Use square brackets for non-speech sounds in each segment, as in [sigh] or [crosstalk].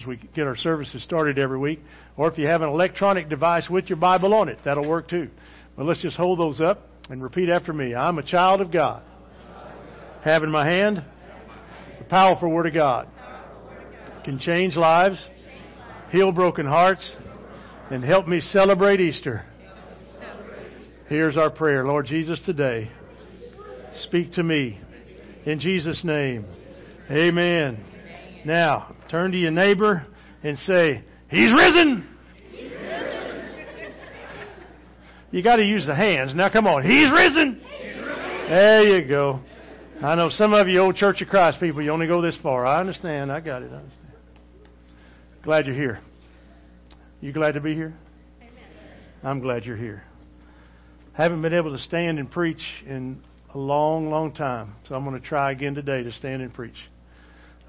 as we get our services started every week. Or if you have an electronic device with your Bible on it, that'll work too. But let's just hold those up and repeat after me. I'm a child of God. Have in my hand the powerful Word of God. Can change lives, heal broken hearts, and help me celebrate Easter. Here's our prayer. Lord Jesus, today, speak to me. In Jesus' name. Amen. Now, turn to your neighbor and say, He's risen! He's risen. You got to use the hands. Now, come on. He's risen! He's risen! There you go. I know some of you old Church of Christ people, you only go this far. I understand. I got it. I understand. Glad you're here. You glad to be here? Amen. I'm glad you're here. Haven't been able to stand and preach in a long, long time, so I'm going to try again today to stand and preach.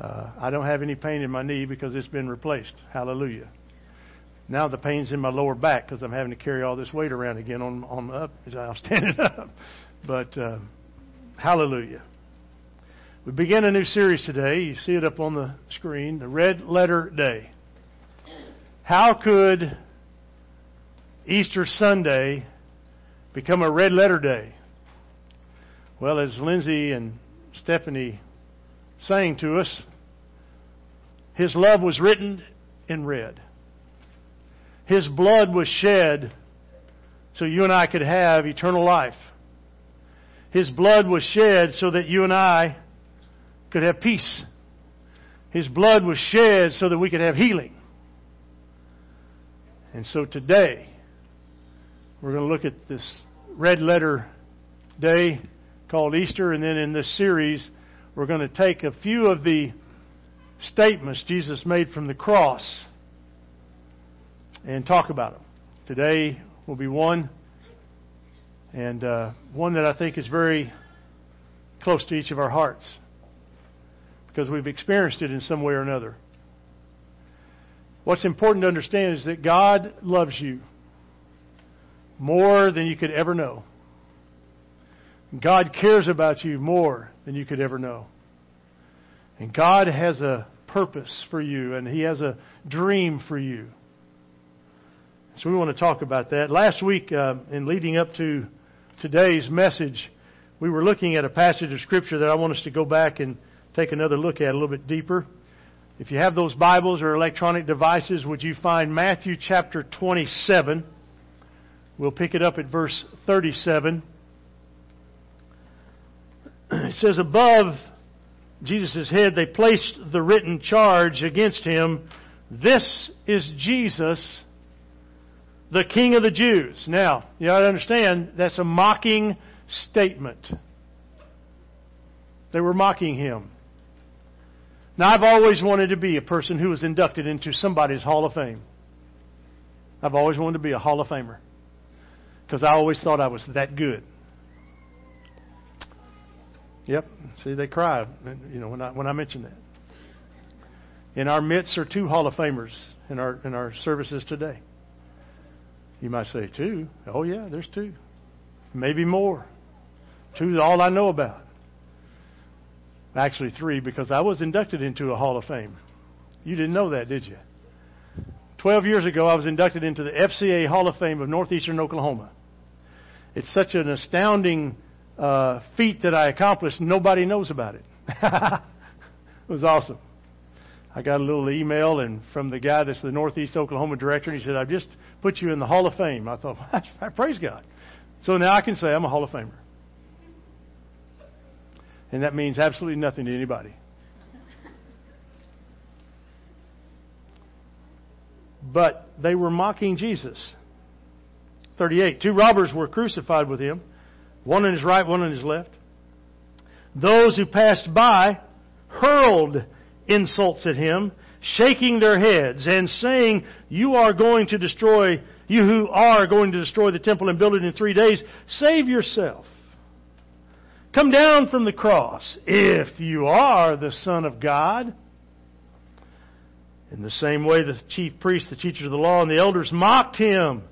Uh, I don't have any pain in my knee because it's been replaced. Hallelujah. Now the pain's in my lower back because I'm having to carry all this weight around again on on up as I'm [laughs] standing up. But uh, hallelujah. We begin a new series today. You see it up on the screen, the Red Letter Day. How could Easter Sunday become a red letter day? Well, as Lindsay and Stephanie sang to us, his love was written in red. His blood was shed so you and I could have eternal life. His blood was shed so that you and I could have peace. His blood was shed so that we could have healing. And so today, we're going to look at this red letter day called Easter, and then in this series, we're going to take a few of the statements Jesus made from the cross and talk about them. Today will be one, and uh, one that I think is very close to each of our hearts because we've experienced it in some way or another. What's important to understand is that God loves you more than you could ever know. God cares about you more than you could ever know. And God has a purpose for you, and He has a dream for you. So we want to talk about that. Last week, uh, in leading up to today's message, we were looking at a passage of Scripture that I want us to go back and take another look at a little bit deeper. If you have those Bibles or electronic devices, would you find Matthew chapter 27? We'll pick it up at verse 37. [clears throat] It says, Above Jesus' head, they placed the written charge against him This is Jesus, the King of the Jews. Now, you ought to understand that's a mocking statement. They were mocking him. Now, I've always wanted to be a person who was inducted into somebody's Hall of Fame. I've always wanted to be a Hall of Famer because I always thought I was that good. Yep. See, they cry, you know, when I when I mention that. In our midst are two Hall of Famers in our in our services today. You might say two. Oh yeah, there's two, maybe more. Two is all I know about. Actually, three because I was inducted into a Hall of Fame. You didn't know that, did you? Twelve years ago, I was inducted into the FCA Hall of Fame of Northeastern Oklahoma. It's such an astounding uh, feat that I accomplished, nobody knows about it. [laughs] it was awesome. I got a little email and from the guy that's the Northeast Oklahoma director, and he said, "I've just put you in the Hall of Fame." I thought, [laughs] "Praise God!" So now I can say I'm a Hall of Famer, and that means absolutely nothing to anybody. But they were mocking Jesus. 38. Two robbers were crucified with him one on his right, one on his left. Those who passed by hurled insults at him, shaking their heads and saying, You are going to destroy, you who are going to destroy the temple and build it in three days, save yourself. Come down from the cross if you are the Son of God. In the same way, the chief priests, the teachers of the law, and the elders mocked him.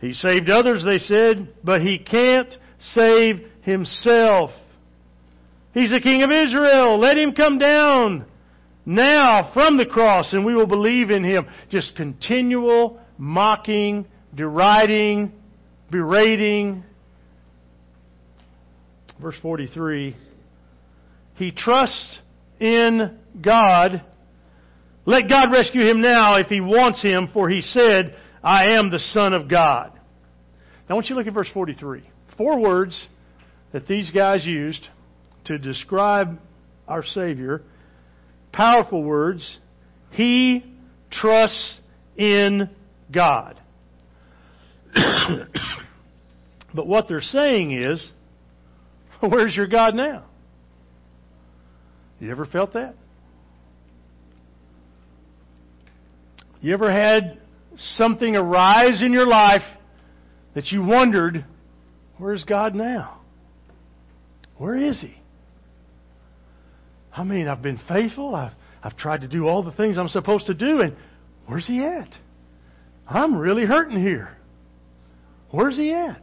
He saved others, they said, but he can't save himself. He's the king of Israel. Let him come down. now from the cross and we will believe in him. Just continual mocking, deriding, berating. Verse 43 He trusts in God. Let God rescue him now if he wants him, for he said, I am the Son of God. Now I want you to look at verse 43. Four words that these guys used to describe our Savior. Powerful words. He trusts in God. [coughs] but what they're saying is, [laughs] where's your God now? You ever felt that? You ever had something arise in your life that you wondered, where's God now? Where is He? I mean, I've been faithful. I've, I've tried to do all the things I'm supposed to do, and where's He at? I'm really hurting here. Where's He at?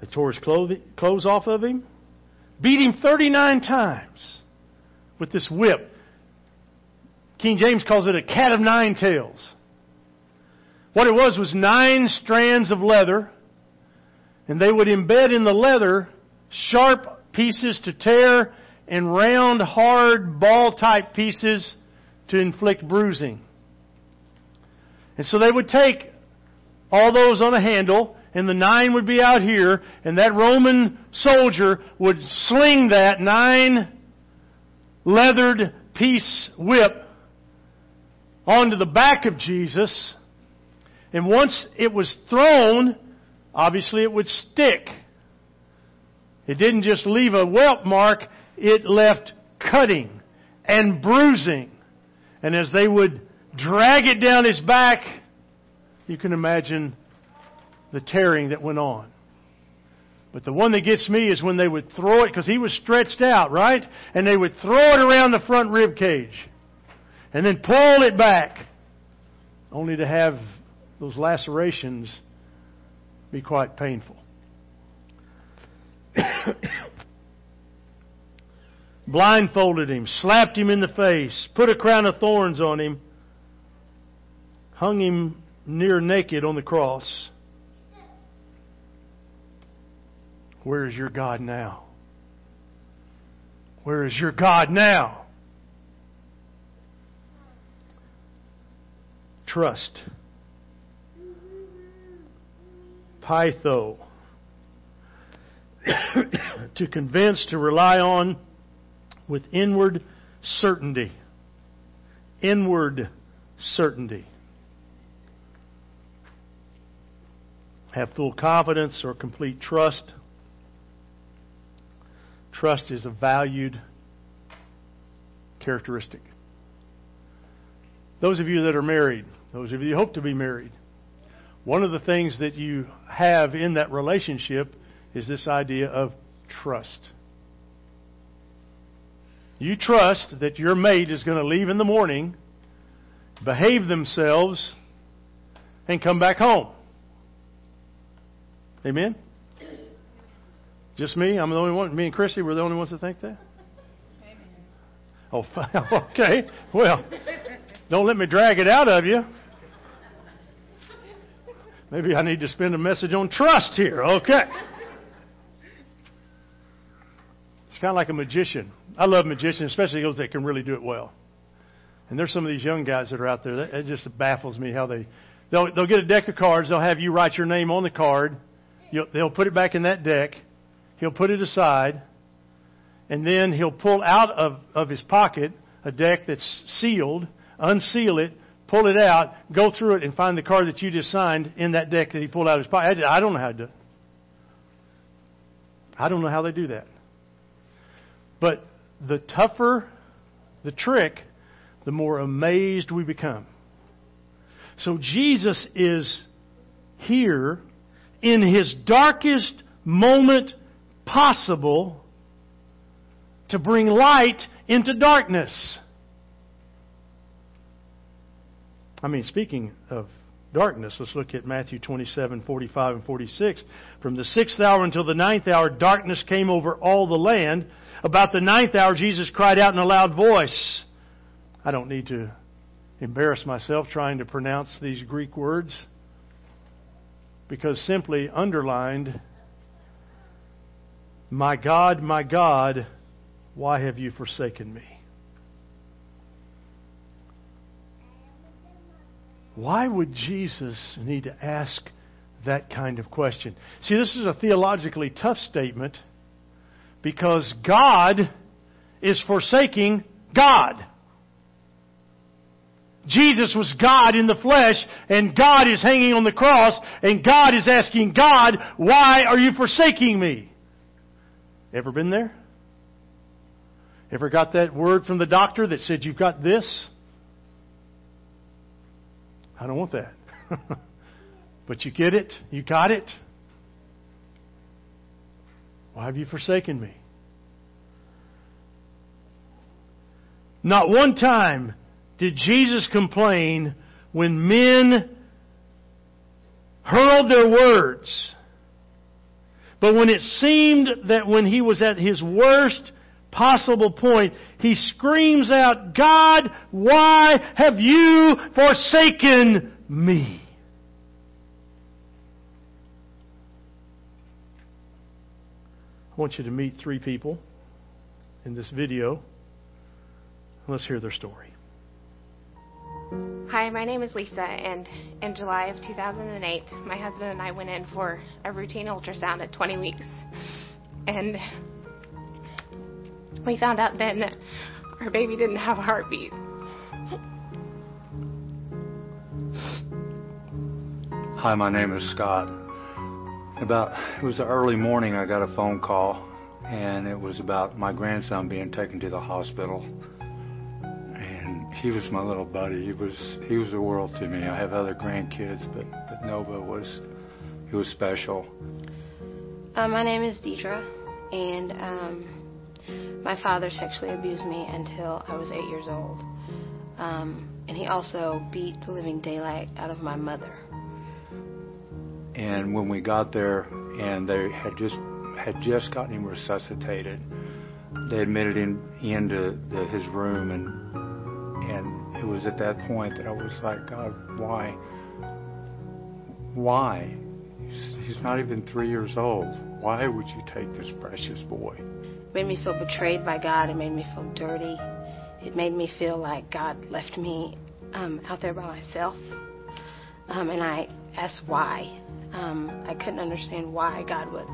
They tore his clothes off of him, beat him 39 times with this whip. King James calls it a cat of nine tails. What it was was nine strands of leather, and they would embed in the leather sharp pieces to tear and round, hard, ball type pieces to inflict bruising. And so they would take all those on a handle and the nine would be out here, and that Roman soldier would sling that nine leathered piece whip onto the back of Jesus, and once it was thrown, obviously it would stick. It didn't just leave a welt mark, it left cutting and bruising. And as they would drag it down his back, you can imagine the tearing that went on. But the one that gets me is when they would throw it, because he was stretched out, right? And they would throw it around the front rib cage. And then pull it back. Only to have those lacerations be quite painful. [coughs] Blindfolded him, slapped him in the face, put a crown of thorns on him, hung him near naked on the cross. Where is your God now? Where is your God now? Trust. Peitho. to convince, to rely on with inward certainty. Inward certainty. Have full confidence or complete trust. Trust is a valued characteristic. Those of you that are married, those of you who hope to be married, one of the things that you have in that relationship is this idea of trust. You trust that your mate is going to leave in the morning, behave themselves, and come back home. Amen? Just me? I'm the only one. Me and Chrissy were the only ones that think that. Amen. Oh, [laughs] okay. Well, don't let me drag it out of you. Maybe I need to spend a message on trust here. Okay. It's kind of like a magician. I love magicians, especially those that can really do it well. And there's some of these young guys that are out there. That, it just baffles me how they they'll they'll get a deck of cards. They'll have you write your name on the card. You'll, they'll put it back in that deck. He'll put it aside, and then he'll pull out of, of his pocket a deck that's sealed, unseal it, pull it out, go through it, and find the card that you just signed in that deck that he pulled out of his pocket. I don't know how to do it. I don't know how they do that. But the tougher the trick, the more amazed we become. So Jesus is here in his darkest moment possible to bring light into darkness. I mean, speaking of darkness, let's look at Matthew 27, 45, and 46. From the sixth hour until the ninth hour, darkness came over all the land About the ninth hour, Jesus cried out in a loud voice. I don't need to embarrass myself trying to pronounce these Greek words because simply underlined, My God, my God, why have you forsaken me? Why would Jesus need to ask that kind of question? See, this is a theologically tough statement because God is forsaking God. Jesus was God in the flesh, and God is hanging on the cross, and God is asking God, Why are you forsaking me? Ever been there? Ever got that word from the doctor that said, You've got this? I don't want that. [laughs] but you get it? You got it? Why have you forsaken me? Not one time did Jesus complain when men hurled their words. But when it seemed that when he was at his worst possible point, he screams out, God, why have you forsaken me? I want you to meet three people in this video. Let's hear their story. Hi, my name is Lisa, and in July of 2008, my husband and I went in for a routine ultrasound at 20 weeks. And we found out then that our baby didn't have a heartbeat. Hi, my name is Scott. About it was the early morning I got a phone call and it was about my grandson being taken to the hospital. And he was my little buddy. He was he was the world to me. I have other grandkids, but but Nova was he was special. Uh, my name is Deidre, and um, my father sexually abused me until I was eight years old. Um, and he also beat the living daylight out of my mother. And when we got there, and they had just had just gotten him resuscitated, they admitted him into the, his room, and and it was at that point that I was like, God, why? Why? He's, he's not even three years old. Why would you take this precious boy? Made me feel betrayed by God. It made me feel dirty. It made me feel like God left me um, out there by myself. Um, and I asked why. Um, I couldn't understand why God would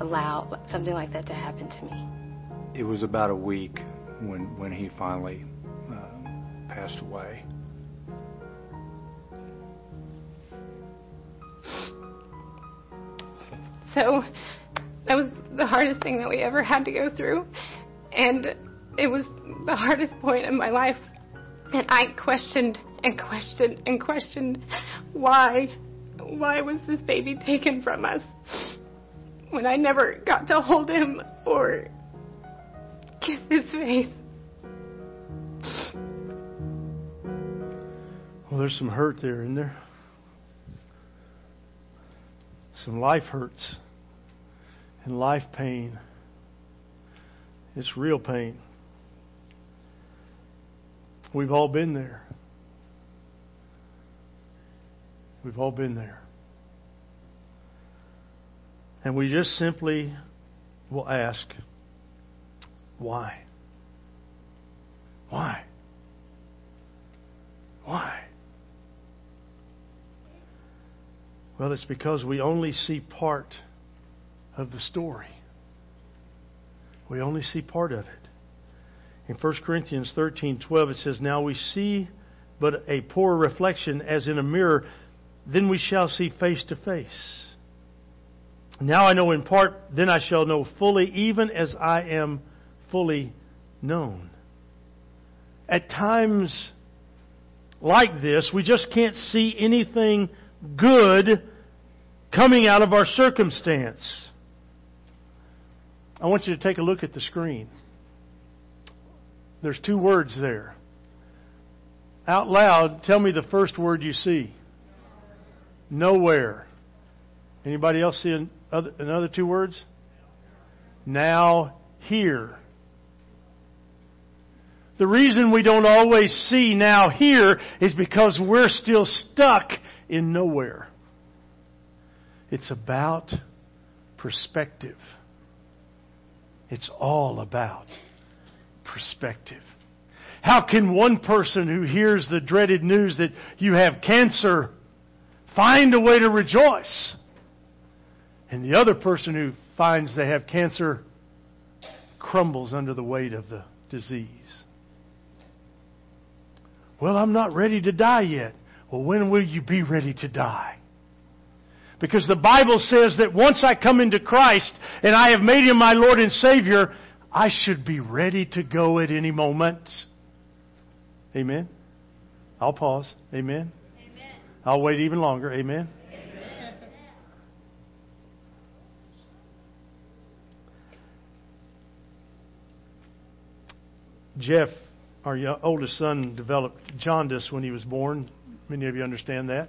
allow something like that to happen to me. It was about a week when when he finally uh, passed away. So that was the hardest thing that we ever had to go through. And it was the hardest point in my life. And I questioned and questioned and questioned why. Why was this baby taken from us? When I never got to hold him or kiss his face. Well, there's some hurt there, isn't there? Some life hurts and life pain. It's real pain. We've all been there. We've all been there. And we just simply will ask, why? Why? Why? Well, it's because we only see part of the story. We only see part of it. In 1 Corinthians 13:12 it says, "Now we see but a poor reflection as in a mirror, then we shall see face to face. Now I know in part, then I shall know fully, even as I am fully known." At times like this, we just can't see anything good coming out of our circumstance. I want you to take a look at the screen. There's two words there. Out loud, tell me the first word you see. Nowhere. Anybody else see another, another two words? Now, here. The reason we don't always see now here is because we're still stuck in nowhere. It's about perspective. It's all about perspective. How can one person who hears the dreaded news that you have cancer find a way to rejoice? And the other person who finds they have cancer crumbles under the weight of the disease. Well, I'm not ready to die yet. Well, when will you be ready to die? Because the Bible says that once I come into Christ and I have made Him my Lord and Savior, I should be ready to go at any moment. Amen. I'll pause. Amen. Amen. I'll wait even longer. Amen. Amen. Jeff, our oldest son, developed jaundice when he was born. Many of you understand that.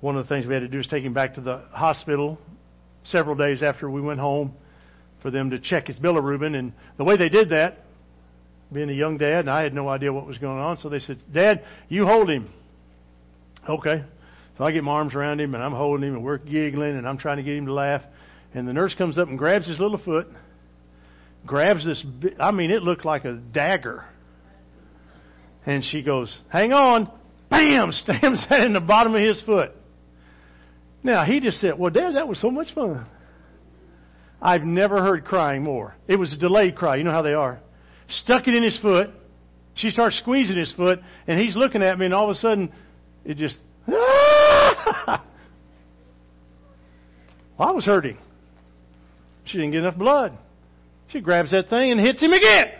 One of the things we had to do is take him back to the hospital several days after we went home for them to check his bilirubin. And the way they did that, being a young dad, and I had no idea what was going on, so they said, Dad, you hold him. Okay. So I get my arms around him, and I'm holding him, and we're giggling, and I'm trying to get him to laugh. And the nurse comes up and grabs his little foot, grabs this, I mean, it looked like a dagger. And she goes, Hang on. Bam! [laughs] Stamps that in the bottom of his foot. Now, he just said, Well, Dad, that was so much fun. I've never heard crying more. It was a delayed cry. You know how they are. Stuck it in his foot. She starts squeezing his foot, and he's looking at me, and all of a sudden, it just. well, [laughs] I was hurting. She didn't get enough blood. She grabs that thing and hits him again.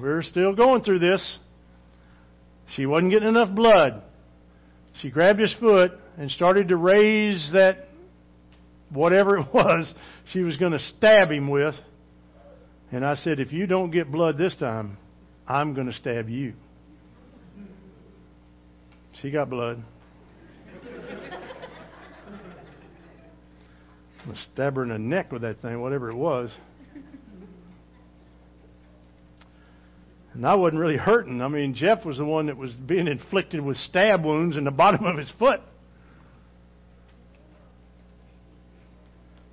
We're still going through this. She wasn't getting enough blood. She grabbed his foot and started to raise that whatever it [laughs] was she was going to stab him with. And I said, If you don't get blood this time, I'm going to stab you. She got blood. I'm going to stab her in the neck with that thing, whatever it was. And I wasn't really hurting. I mean, Jeff was the one that was being inflicted with stab wounds in the bottom of his foot.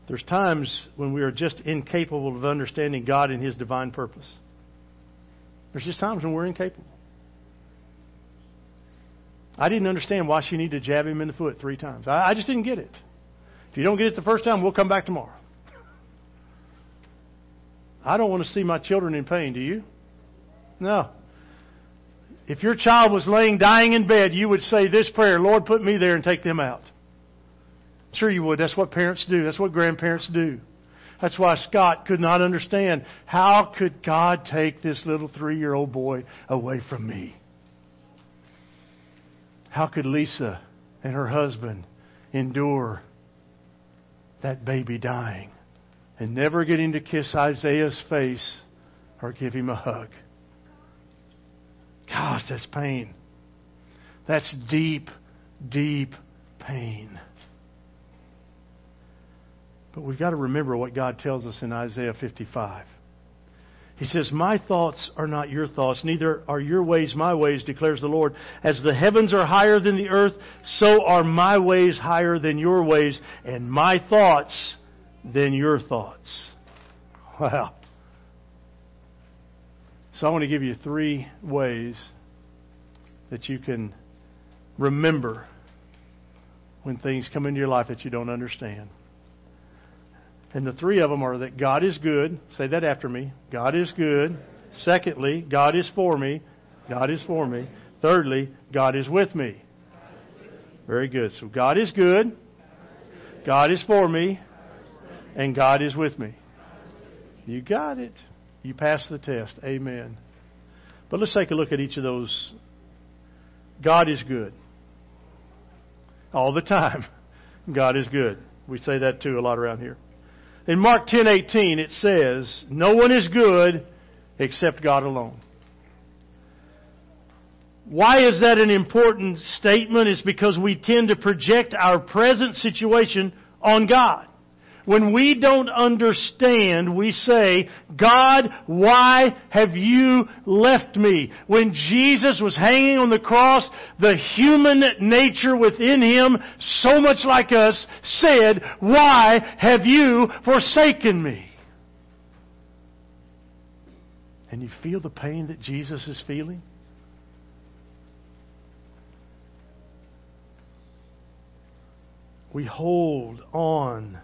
There's times when we are just incapable of understanding God and His divine purpose. There's just times when we're incapable. I didn't understand why she needed to jab him in the foot three times. I, I just didn't get it. If you don't get it the first time, we'll come back tomorrow. [laughs] I don't want to see my children in pain, do you? No. If your child was laying dying in bed, you would say this prayer Lord, put me there and take them out. Sure, you would. That's what parents do. That's what grandparents do. That's why Scott could not understand how could God take this little three year old boy away from me? How could Lisa and her husband endure that baby dying and never getting to kiss Isaiah's face or give him a hug? Gosh, that's pain. That's deep, deep pain. But we've got to remember what God tells us in Isaiah 55. He says, My thoughts are not your thoughts, neither are your ways my ways, declares the Lord. As the heavens are higher than the earth, so are my ways higher than your ways, and my thoughts than your thoughts. [laughs] Wow. So I want to give you three ways that you can remember when things come into your life that you don't understand. And the three of them are that God is good. Say that after me. God is good. Secondly, God is for me. God is for me. Thirdly, God is with me. Very good. So God is good. God is for me. And God is with me. You got it. You passed the test. Amen. But let's take a look at each of those. God is good. All the time. [laughs] God is good. We say that too a lot around here. In Mark 10:18 it says, "No one is good except God alone." Why is that an important statement? It's because we tend to project our present situation on God. When we don't understand, we say, God, why have you left me? When Jesus was hanging on the cross, the human nature within him, so much like us, said, why have you forsaken me? And you feel the pain that Jesus is feeling? We hold on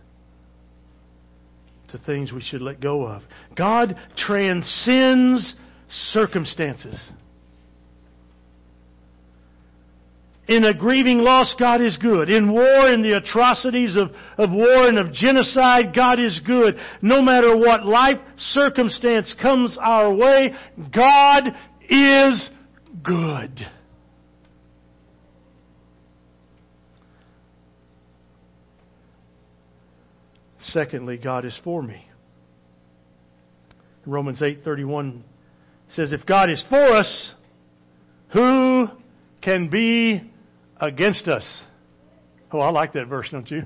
to things we should let go of. God transcends circumstances. In a grieving loss, God is good. In war, in the atrocities of, of war and of genocide, God is good. No matter what life circumstance comes our way, God is good. Secondly, God is for me. Romans 8:31 says if God is for us, who can be against us? Oh, I like that verse, don't you?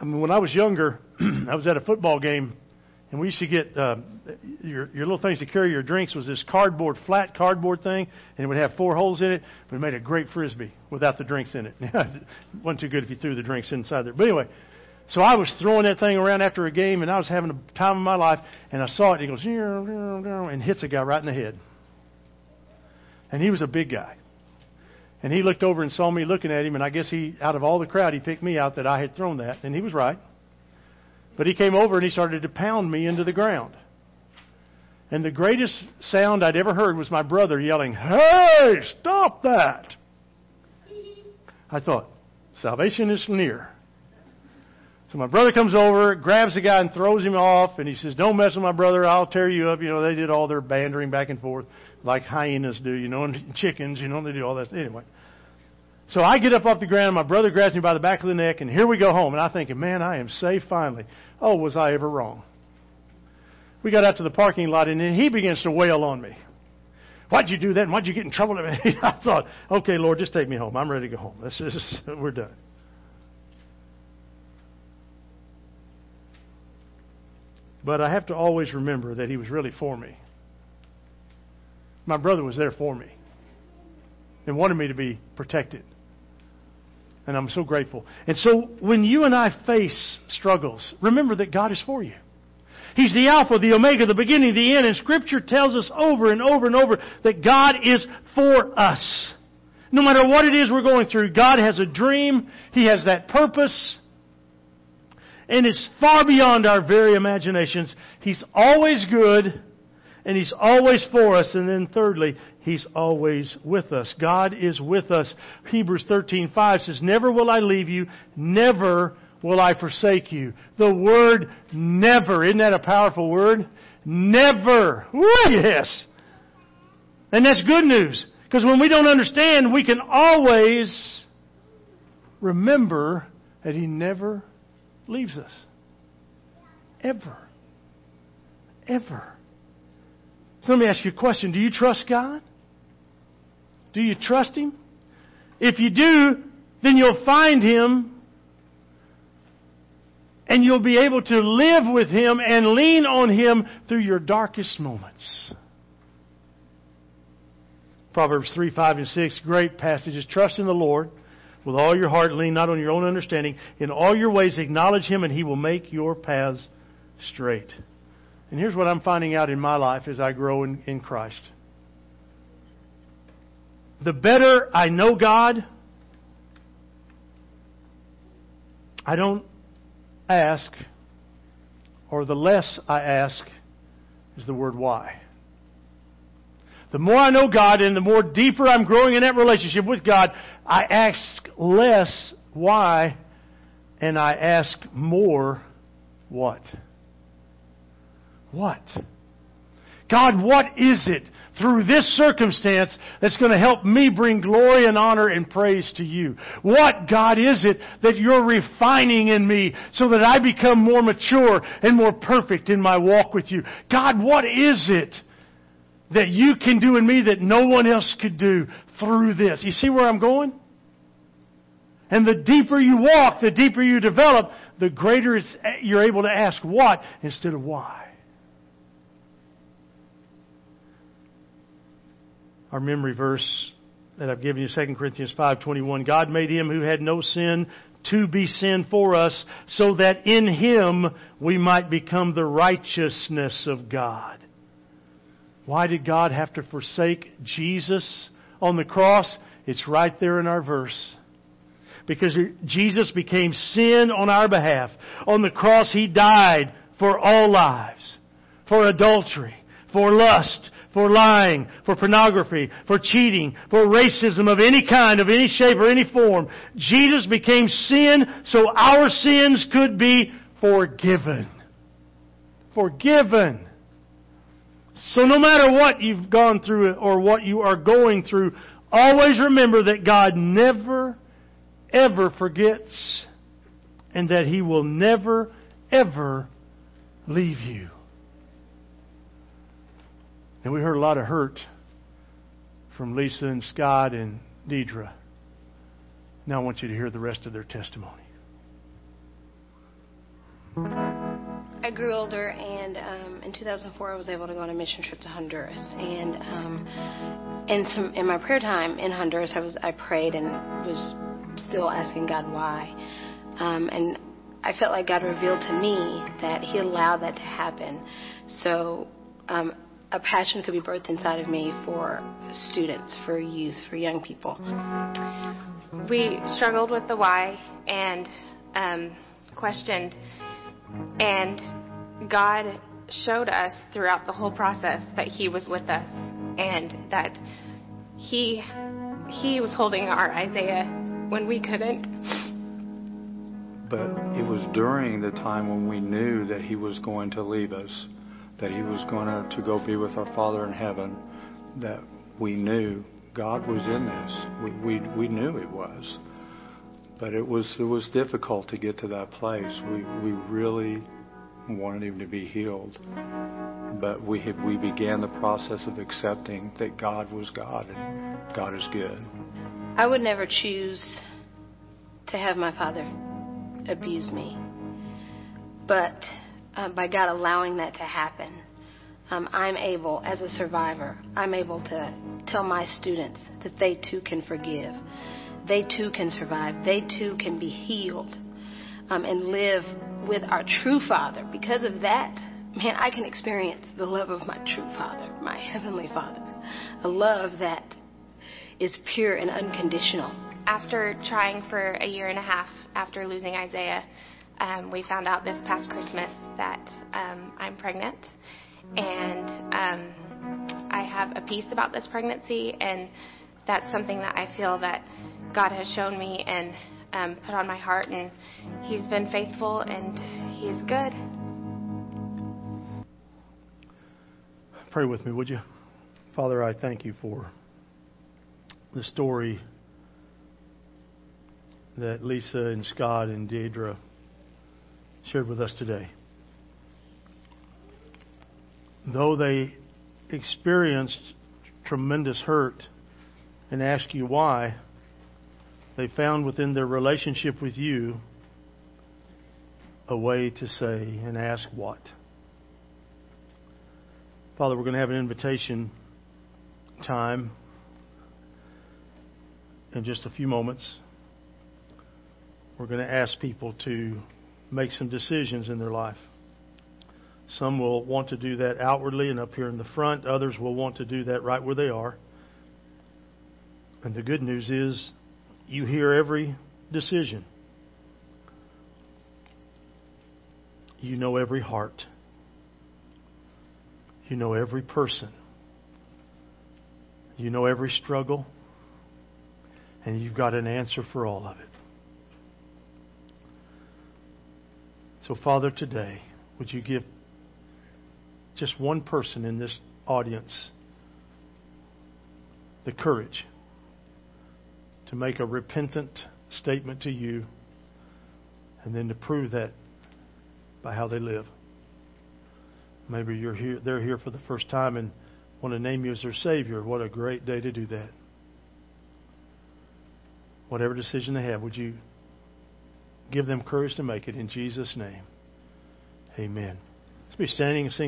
I mean, when I was younger, [clears throat] I was at a football game, and we used to get uh, your your little things to carry your drinks was this cardboard, flat cardboard thing, and it would have four holes in it, but it made a great frisbee without the drinks in it. [laughs] it wasn't too good if you threw the drinks inside there. But anyway, so I was throwing that thing around after a game, and I was having a time of my life, and I saw it. And he goes, and hits a guy right in the head. And he was a big guy. And he looked over and saw me looking at him, and I guess he, out of all the crowd, he picked me out that I had thrown that, and he was right. But he came over and he started to pound me into the ground. And the greatest sound I'd ever heard was my brother yelling, Hey, stop that! I thought, salvation is near. So my brother comes over, grabs the guy and throws him off, and he says, Don't mess with my brother, I'll tear you up. You know, they did all their bandering back and forth like hyenas do, you know, and [laughs] chickens, you know, they do all that. Anyway. So I get up off the ground, my brother grabs me by the back of the neck, and here we go home. And I'm thinking, man, I am safe finally. Oh, was I ever wrong? We got out to the parking lot, and then he begins to wail on me. Why'd you do that? And why'd you get in trouble? [laughs] I thought, okay, Lord, just take me home. I'm ready to go home. This is, [laughs] we're done. But I have to always remember that he was really for me. My brother was there for me and wanted me to be protected. And I'm so grateful. And so when you and I face struggles, remember that God is for you. He's the Alpha, the Omega, the beginning, the end. And Scripture tells us over and over and over that God is for us. No matter what it is we're going through, God has a dream. He has that purpose. And it's far beyond our very imaginations. He's always good and He's always for us. And then thirdly, He's always with us. God is with us. Hebrews 13:5 says, "Never will I leave you, never will I forsake you." The word never, isn't that a powerful word? Never. yes. And that's good news. Because when we don't understand, we can always remember that He never leaves us. Ever. Ever. So let me ask you a question. Do you trust God? Do you trust Him? If you do, then you'll find Him and you'll be able to live with Him and lean on Him through your darkest moments. Proverbs 3, 5, and 6, great passages. Trust in the Lord with all your heart, lean not on your own understanding. In all your ways, acknowledge Him, and He will make your paths straight. And here's what I'm finding out in my life as I grow in, in Christ. The better I know God, I don't ask, or the less I ask is the word why. The more I know God and the more deeper I'm growing in that relationship with God, I ask less why and I ask more what. What? God, what is it through this circumstance that's going to help me bring glory and honor and praise to you? What, God, is it that you're refining in me so that I become more mature and more perfect in my walk with you? God, what is it that you can do in me that no one else could do through this? You see where I'm going? And the deeper you walk, the deeper you develop, the greater you're able to ask what instead of why. Our memory verse that I've given you, 2 Corinthians 5.21, God made him who had no sin to be sin for us so that in him we might become the righteousness of God. Why did God have to forsake Jesus on the cross? It's right there in our verse. Because Jesus became sin on our behalf. On the cross, He died for all lives. For adultery, for lust, for lying, for pornography, for cheating, for racism of any kind, of any shape or any form. Jesus became sin so our sins could be forgiven. Forgiven. So no matter what you've gone through or what you are going through, always remember that God never, ever forgets and that He will never, ever leave you. And we heard a lot of hurt from Lisa and Scott and Deidre. Now I want you to hear the rest of their testimony. I grew older, and um, in 2004, I was able to go on a mission trip to Honduras. And um, in some in my prayer time in Honduras, I was I prayed and was still asking God why. Um, and I felt like God revealed to me that He allowed that to happen, so um, a passion could be birthed inside of me for students, for youth, for young people. We struggled with the why and um, questioned, and God showed us throughout the whole process that He was with us and that He He was holding our Isaiah when we couldn't. But it was during the time when we knew that He was going to leave us that he was going to, go be with our Father in heaven, that we knew God was in this. We, we, we knew it was. But it was, it was difficult to get to that place. We, we really wanted him to be healed. But we, had, we began the process of accepting that God was God and God is good. I would never choose to have my father abuse me. But uh, by God allowing that to happen, um, I'm able, as a survivor, I'm able to tell my students that they too can forgive. They too can survive. They too can be healed um, and live with our true Father. Because of that, man, I can experience the love of my true Father, my Heavenly Father. A love that is pure and unconditional. After trying for a year and a half after losing Isaiah, um, we found out this past Christmas that um, I'm pregnant, and um, I have a peace about this pregnancy, and that's something that I feel that God has shown me and um, put on my heart, and He's been faithful and He's good. Pray with me, would you? Father, I thank you for the story that Lisa and Scott and Deidre shared with us today. Though they experienced tremendous hurt and ask you why, they found within their relationship with you a way to say and ask what. Father, we're going to have an invitation time in just a few moments. We're going to ask people to make some decisions in their life. Some will want to do that outwardly and up here in the front. Others will want to do that right where they are. And the good news is you hear every decision. You know every heart. You know every person. You know every struggle. And you've got an answer for all of it. So, Father, today, would you give just one person in this audience the courage to make a repentant statement to you and then to prove that by how they live? Maybe you're here, they're here for the first time and want to name you as their Savior. What a great day to do that. whatever decision they have, would you give them courage to make it in Jesus' name? Amen. Let's be standing and sing.